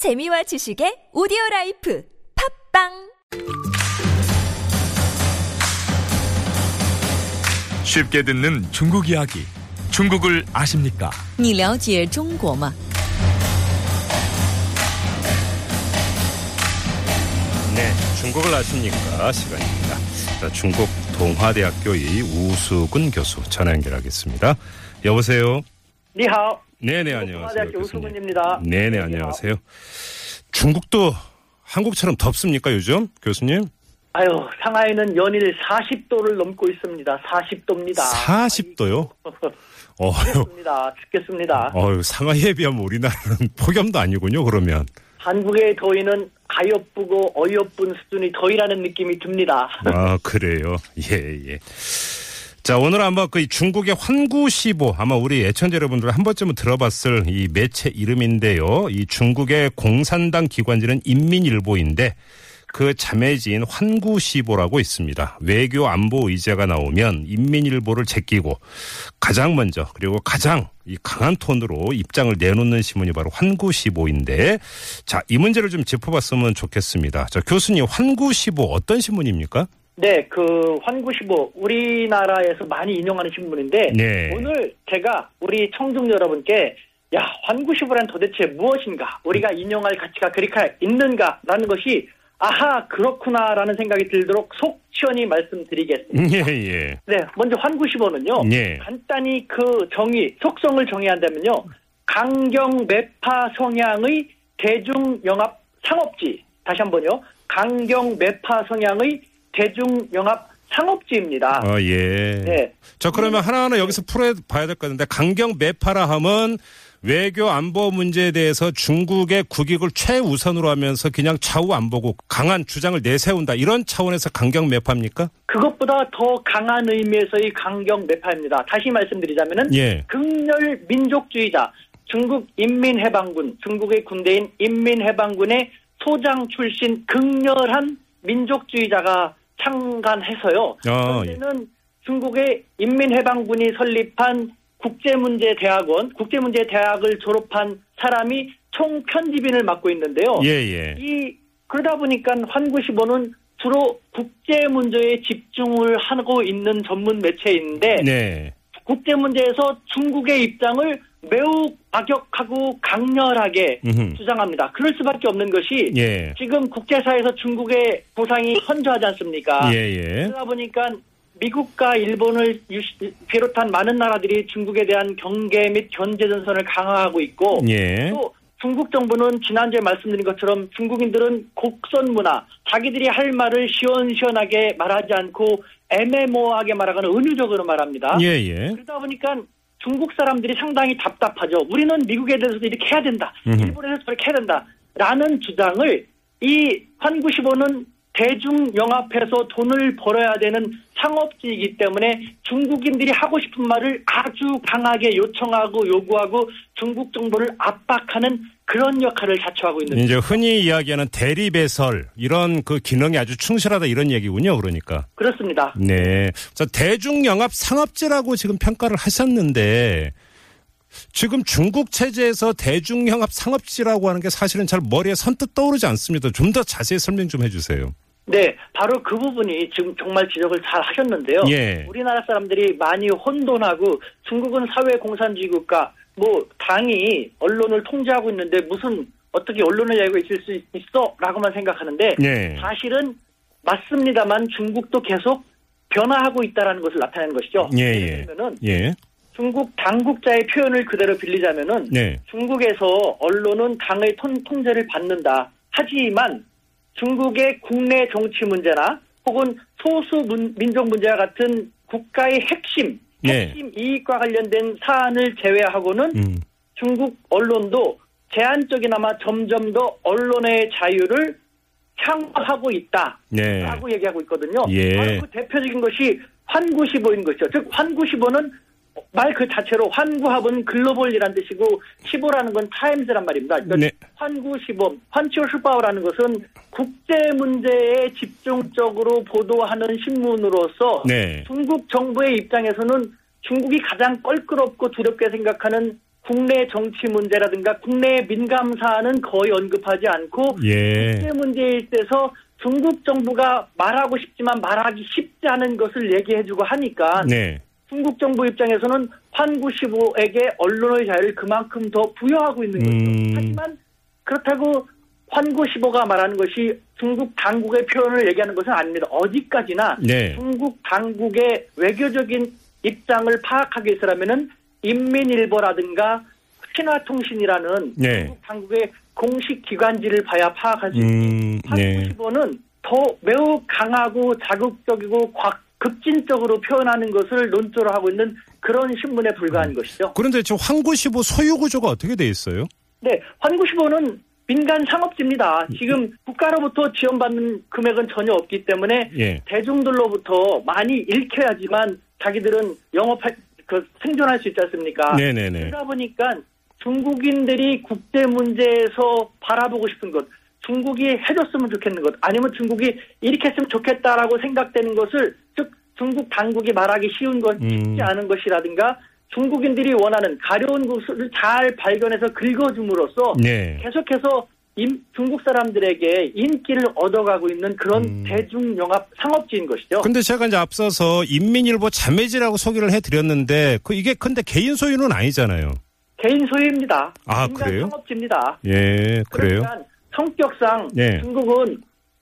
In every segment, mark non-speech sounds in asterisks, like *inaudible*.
재미와 지식의 오디오 라이프 팝빵 쉽게 듣는 중국 이야기. 중국을 아십니까? 你了解中国吗？ 네, 중국을 아십니까? 시간입니다. 자, 중국 동화대학교의 우수근 교수 전화 연결하겠습니다. 여보세요. 你好， 네네 안녕하세요. 동아대학교 교수님. 우수근입니다. 네네 네, 안녕하세요. 중국도 한국처럼 덥습니까 요즘 교수님? 아유, 상하이는 연일 40도를 넘고 있습니다. 40도입니다. 40도요? 어휴, 죽겠습니다. 죽겠습니다. 어휴 상하이에 비하면 우리나라는 *laughs* 폭염도 아니군요. 그러면 한국의 더위는 가엾고 어이없은 수준의 더위라는 느낌이 듭니다. 아 그래요. 예 예. 자 오늘 한번 그 중국의 환구시보 아마 우리 애청자 여러분들 한 번쯤은 들어봤을 이 매체 이름인데요. 이 중국의 공산당 기관지는 인민일보인데 그 자매지인 환구시보라고 있습니다. 외교 안보 의제가 나오면 인민일보를 제끼고 가장 먼저 그리고 가장 이 강한 톤으로 입장을 내놓는 신문이 바로 환구시보인데 자 이 문제를 좀 짚어봤으면 좋겠습니다. 자 교수님 환구시보 어떤 신문입니까? 네, 그 환구시보 우리나라에서 많이 인용하는 신문인데 네. 오늘 제가 우리 청중 여러분께 야 환구시보란 도대체 무엇인가 우리가 인용할 가치가 그리카 있는가라는 것이 아하 그렇구나라는 생각이 들도록 속 시원히 말씀드리겠습니다. 예, 예. 네, 먼저 환구시보는요. 예. 간단히 그 정의, 속성을 정의한다면요. 강경 매파 성향의 대중 영합 상업지. 다시 한번요. 강경 매파 성향의 대중영합 상업지입니다. 아, 예. 네. 저 그러면 하나하나 여기서 풀어봐야 될 것 같은데 강경 매파라 함은 외교 안보 문제에 대해서 중국의 국익을 최우선으로 하면서 그냥 좌우 안 보고 강한 주장을 내세운다 이런 차원에서 강경 매파입니까? 그것보다 더 강한 의미에서의 강경 매파입니다. 다시 말씀드리자면은 예. 극렬 민족주의자 중국 인민해방군 중국의 군대인 인민해방군의 소장 출신 극렬한 민족주의자가 창간해서요. 아, 현재는 중국의 인민해방군이 설립한 국제문제대학원 국제문제대학을 졸업한 사람이 총 편집인을 맡고 있는데요. 예, 예. 이 그러다 보니까 환구시보는 주로 국제 문제에 집중을 하고 있는 전문 매체인데 네. 국제 문제에서 중국의 입장을 매우 과격하고 강렬하게 음흠. 주장합니다. 그럴 수밖에 없는 것이 예. 지금 국제사에서 중국의 보상이 현저하지 않습니까? 예, 예. 그러다 보니까 미국과 일본을 유시- 비롯한 많은 나라들이 중국에 대한 경계 및 견제 전선을 강화하고 있고 예. 또 중국 정부는 지난주에 말씀드린 것처럼 중국인들은 곡선 문화, 자기들이 할 말을 시원시원하게 말하지 않고 애매모호하게 말하거나 은유적으로 말합니다. 예, 예. 그러다 보니까 중국 사람들이 상당히 답답하죠. 우리는 미국에 대해서도 이렇게 해야 된다. 음흠. 일본에서 저렇게 해야 된다. 라는 주장을 이 환구시보는 대중영합해서 돈을 벌어야 되는 상업지이기 때문에 중국인들이 하고 싶은 말을 아주 강하게 요청하고 요구하고 중국 정부를 압박하는 그런 역할을 자처하고 있는 이제 흔히 이야기하는 대리 배설 이런 그 기능이 아주 충실하다 이런 얘기군요. 그러니까. 그렇습니다. 네. 자, 대중 영합 상업지라고 지금 평가를 하셨는데 지금 중국 체제에서 대중 영합 상업지라고 하는 게 사실은 잘 머리에 선뜻 떠오르지 않습니다. 좀 더 자세히 설명 좀 해주세요. 네, 바로 그 부분이 지금 정말 지적을 잘 하셨는데요. 예. 우리나라 사람들이 많이 혼돈하고 중국은 사회 공산주의 국가, 뭐 당이 언론을 통제하고 있는데 무슨 어떻게 언론을 열고 있을 수 있어?라고만 생각하는데 예. 사실은 맞습니다만 중국도 계속 변화하고 있다라는 것을 나타내는 것이죠. 예, 예를 예. 들면은 예. 중국 당국자의 표현을 그대로 빌리자면은 네. 중국에서 언론은 당의 통, 통제를 받는다. 하지만 중국의 국내 정치 문제나 혹은 소수 문- 민족 문제와 같은 국가의 핵심, 예. 핵심 이익과 관련된 사안을 제외하고는 음. 중국 언론도 제한적이나마 점점 더 언론의 자유를 향하고 있다 라고 네. 얘기하고 있거든요. 예. 바로 그 대표적인 것이 환구시보인 것이죠. 즉 환구시보는 말 그 자체로 환구합은 글로벌이라는 뜻이고 시보라는 건 타임즈란 말입니다. 그러니까 네. 환구시보, 환치오슈바오라는 것은 국제 문제에 집중적으로 보도하는 신문으로서 네. 중국 정부의 입장에서는 중국이 가장 껄끄럽고 두렵게 생각하는 국내 정치 문제라든가 국내 민감 사안은 거의 언급하지 않고 예. 국제 문제에 있어서 중국 정부가 말하고 싶지만 말하기 쉽지 않은 것을 얘기해주고 하니까 네. 중국 정부 입장에서는 환구시보에게 언론의 자유를 그만큼 더 부여하고 있는 거죠. 음. 하지만 그렇다고 환구시보가 말하는 것이 중국 당국의 표현을 얘기하는 것은 아닙니다. 어디까지나 네. 중국 당국의 외교적인 입장을 파악하기 위해서라면은 인민일보라든가 신화통신이라는 네. 중국 당국의 공식 기관지를 봐야 파악할 수 있습니다. 음, 네. 한국시보는 더 매우 강하고 자극적이고 과- 급진적으로 표현하는 것을 논조로 하고 있는 그런 신문에 음. 불과한 것이죠. 그런데 지금 황구시보 소유 구조가 어떻게 돼 있어요? 네, 환구시보는 민간 상업지입니다. 지금 국가로부터 지원받는 금액은 전혀 없기 때문에 예. 대중들로부터 많이 읽혀야지만 자기들은 영업할 그 생존할 수 있지 않습니까? 네네네. 그러다 보니까 중국인들이 국제 문제에서 바라보고 싶은 것, 중국이 해줬으면 좋겠는 것, 아니면 중국이 이렇게 했으면 좋겠다라고 생각되는 것을 즉 중국 당국이 말하기 쉬운 것, 음. 쉽지 않은 것이라든가 중국인들이 원하는 가려운 것을 잘 발견해서 긁어줌으로써 네. 계속해서 임- 중국 사람들에게 인기를 얻어가고 있는 그런 음. 대중영합 상업지인 것이죠. 근데 제가 이제 앞서서 인민일보 자매지라고 소개를 해드렸는데 그 이게 근데 개인 소유는 아니잖아요. 개인 소유입니다. 아, 그래요? 상업지입니다. 예, 그래요? 그러니까 성격상 네. 중국은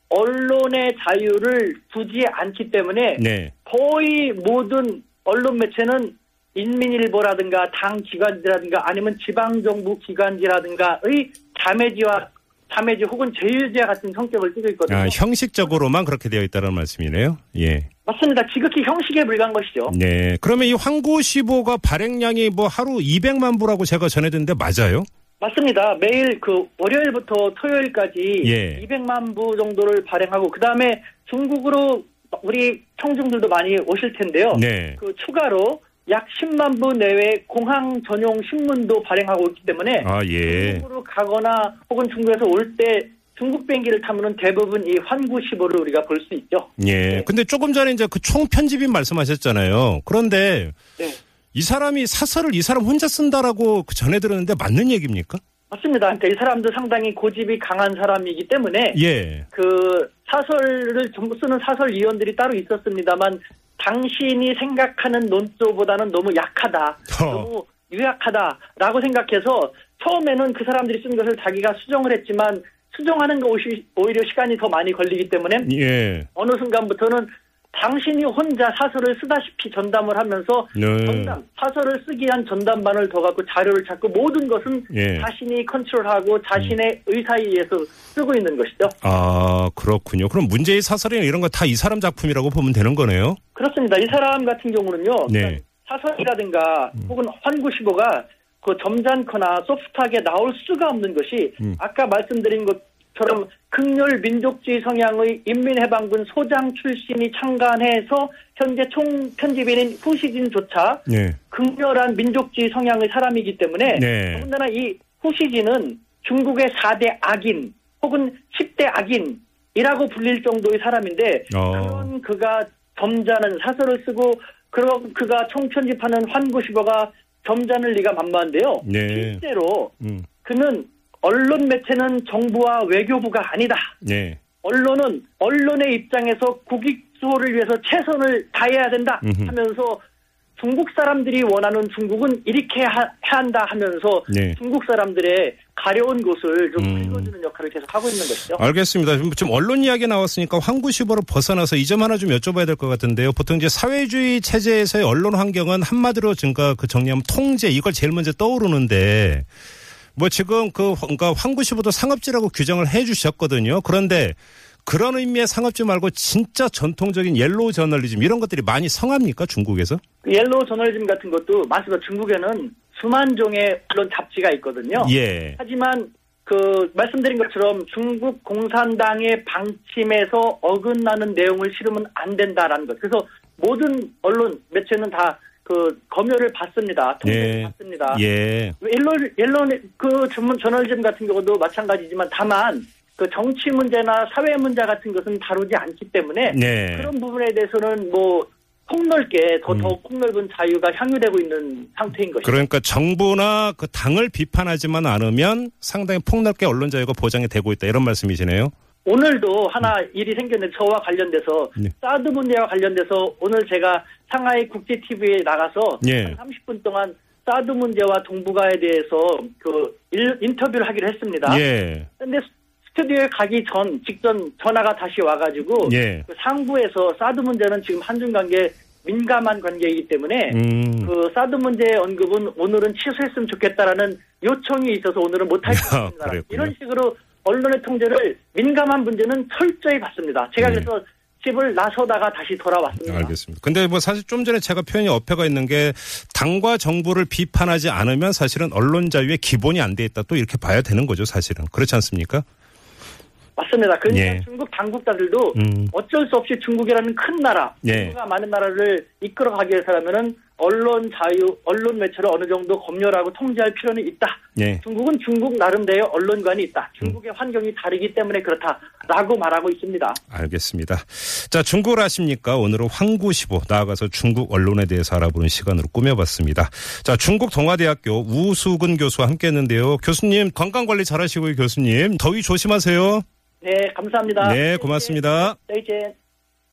언론의 자유를 두지 않기 때문에 네. 거의 모든 언론 매체는 인민일보라든가 당 기관지라든가 아니면 지방정부 기관지라든가의 자매지와 자매지 혹은 제휴제 같은 성격을 띠고 있거든요. 아, 형식적으로만 그렇게 되어 있다는 말씀이네요. 예. 맞습니다. 지극히 형식에 불과한 것이죠. 네. 그러면 이 황구시보가 발행량이 뭐 하루 200만 부라고 제가 전해듣는데 맞아요? 맞습니다. 매일 그 월요일부터 토요일까지 예. 200만 부 정도를 발행하고 그 다음에 중국으로 우리 청중들도 많이 오실 텐데요. 네. 그 추가로 약 10만 부 내외 공항 전용 신문도 발행하고 있기 때문에 아, 예. 중국으로 가거나 혹은 중국에서 올 때 중국 비행기를 타면은 대부분 이 환구 시보를 우리가 볼 수 있죠. 예. 근데 조금 전에 이제 그 총편집인 말씀하셨잖아요. 그런데 네. 이 사람이 사설을 이 사람 혼자 쓴다라고 그 전해 들었는데 맞는 얘기입니까? 맞습니다. 그러니까 이 사람도 상당히 고집이 강한 사람이기 때문에 예. 그 사설을 전부 쓰는 사설 위원들이 따로 있었습니다만 당신이 생각하는 논조보다는 너무 약하다, 어. 너무 유약하다라고 생각해서 처음에는 그 사람들이 쓴 것을 자기가 수정을 했지만 수정하는 거 오히려 시간이 더 많이 걸리기 때문에 예. 어느 순간부터는 당신이 혼자 사설을 쓰다시피 전담을 하면서 네. 전담, 사설을 쓰기 위한 전담반을 더 갖고 자료를 찾고 모든 것은 예. 자신이 컨트롤하고 자신의 의사에 의해서 쓰고 있는 것이죠. 아, 그렇군요. 그럼 문제의 사설이나 이런 거 다 이 사람 작품이라고 보면 되는 거네요? 그렇습니다. 이 사람 같은 경우는요. 네. 사설이라든가 혹은 환구시보가 그 점잖거나 소프트하게 나올 수가 없는 것이 음. 아까 말씀드린 것 처럼 극렬 민족주의 성향의 인민해방군 소장 출신이 창간해서 현재 총 편집인인 후시진조차 네. 극렬한 민족주의 성향의 사람이기 때문에 네. 더군다나 이 후시진은 중국의 4대 악인 혹은 10대 악인이라고 불릴 정도의 사람인데 어. 그런 그가 점잖은 사설을 쓰고 그런 그가 총편집하는 환구시보가 점잖을 리가 만만한데요. 네. 실제로 음. 그는 언론 매체는 정부와 외교부가 아니다. 네. 언론은 언론의 입장에서 국익 수호를 위해서 최선을 다해야 된다. 하면서 중국 사람들이 원하는 중국은 이렇게 하, 해야 한다 하면서 네. 중국 사람들의 가려운 곳을 좀 음. 긁어주는 역할을 계속 하고 있는 것이죠. 알겠습니다. 지금 좀 언론 이야기 나왔으니까 황구시보를 벗어나서 이 점 하나 좀 여쭤봐야 될 것 같은데요. 보통 이제 사회주의 체제에서의 언론 환경은 한마디로 증가 그 정리하면 통제 이걸 제일 먼저 떠오르는데 뭐 지금 그 그러니까 환구시보도 상업지라고 규정을 해 주셨거든요. 그런데 그런 의미의 상업지 말고 진짜 전통적인 옐로우 저널리즘 이런 것들이 많이 성합니까 중국에서? 그 옐로우 저널리즘 같은 것도 맞습니다. 중국에는 수만 종의 언론 잡지가 있거든요. 예. 하지만 그 말씀드린 것처럼 중국 공산당의 방침에서 어긋나는 내용을 실으면 안 된다라는 것. 그래서 모든 언론 매체는 다 그 검열을 받습니다. 통제를 예. 받습니다. 예. 옐로 옐로 그 전문 저널리즘 같은 경우도 마찬가지지만 다만 그 정치 문제나 사회 문제 같은 것은 다루지 않기 때문에 네. 그런 부분에 대해서는 뭐 폭넓게 더, 음. 더 폭넓은 자유가 향유되고 있는 상태인 것이죠. 그러니까 정부나 그 당을 비판하지만 않으면 상당히 폭넓게 언론 자유가 보장이 되고 있다 이런 말씀이시네요. 오늘도 하나 일이 생겼는데 저와 관련돼서 네. 사드 문제와 관련돼서 오늘 제가 상하이 국제 TV에 나가서 예. 한 30분 동안 사드 문제와 동북아에 대해서 그 일- 인터뷰를 하기로 했습니다. 예. 근데 스튜디오에 가기 전 직전 전화가 다시 와가지고 예. 그 상부에서 사드 문제는 지금 한중 관계 민감한 관계이기 때문에 음. 그 사드 문제 언급은 오늘은 취소했으면 좋겠다라는 요청이 있어서 오늘은 못할 것 *laughs* 아, 같습니다. 이런 식으로 언론의 통제를 민감한 문제는 철저히 받습니다. 제가 네. 그래서 집을 나서다가 다시 돌아왔습니다. 알겠습니다. 근데 뭐 사실 좀 전에 제가 표현이 어폐가 있는 게 당과 정부를 비판하지 않으면 사실은 언론 자유의 기본이 안 돼 있다 또 이렇게 봐야 되는 거죠, 사실은. 그렇지 않습니까? 맞습니다. 그러니까 예. 중국 당국자들도 음. 어쩔 수 없이 중국이라는 큰 나라, 예. 인구가 많은 나라를 이끌어가기 위해서라면은 언론 자유, 언론 매체를 어느 정도 검열하고 통제할 필요는 있다. 예. 중국은 중국 나름대로 언론관이 있다. 중국의 환경이 다르기 때문에 그렇다라고 말하고 있습니다. 알겠습니다. 자, 중국을 아십니까? 오늘은 황구시보 나아가서 중국 언론에 대해서 알아보는 시간으로 꾸며봤습니다. 자, 중국 동아대학교 우수근 교수와 함께했는데요. 교수님 건강 관리 잘하시고요, 교수님 더위 조심하세요. 네, 감사합니다. 네, 고맙습니다. 네, 이제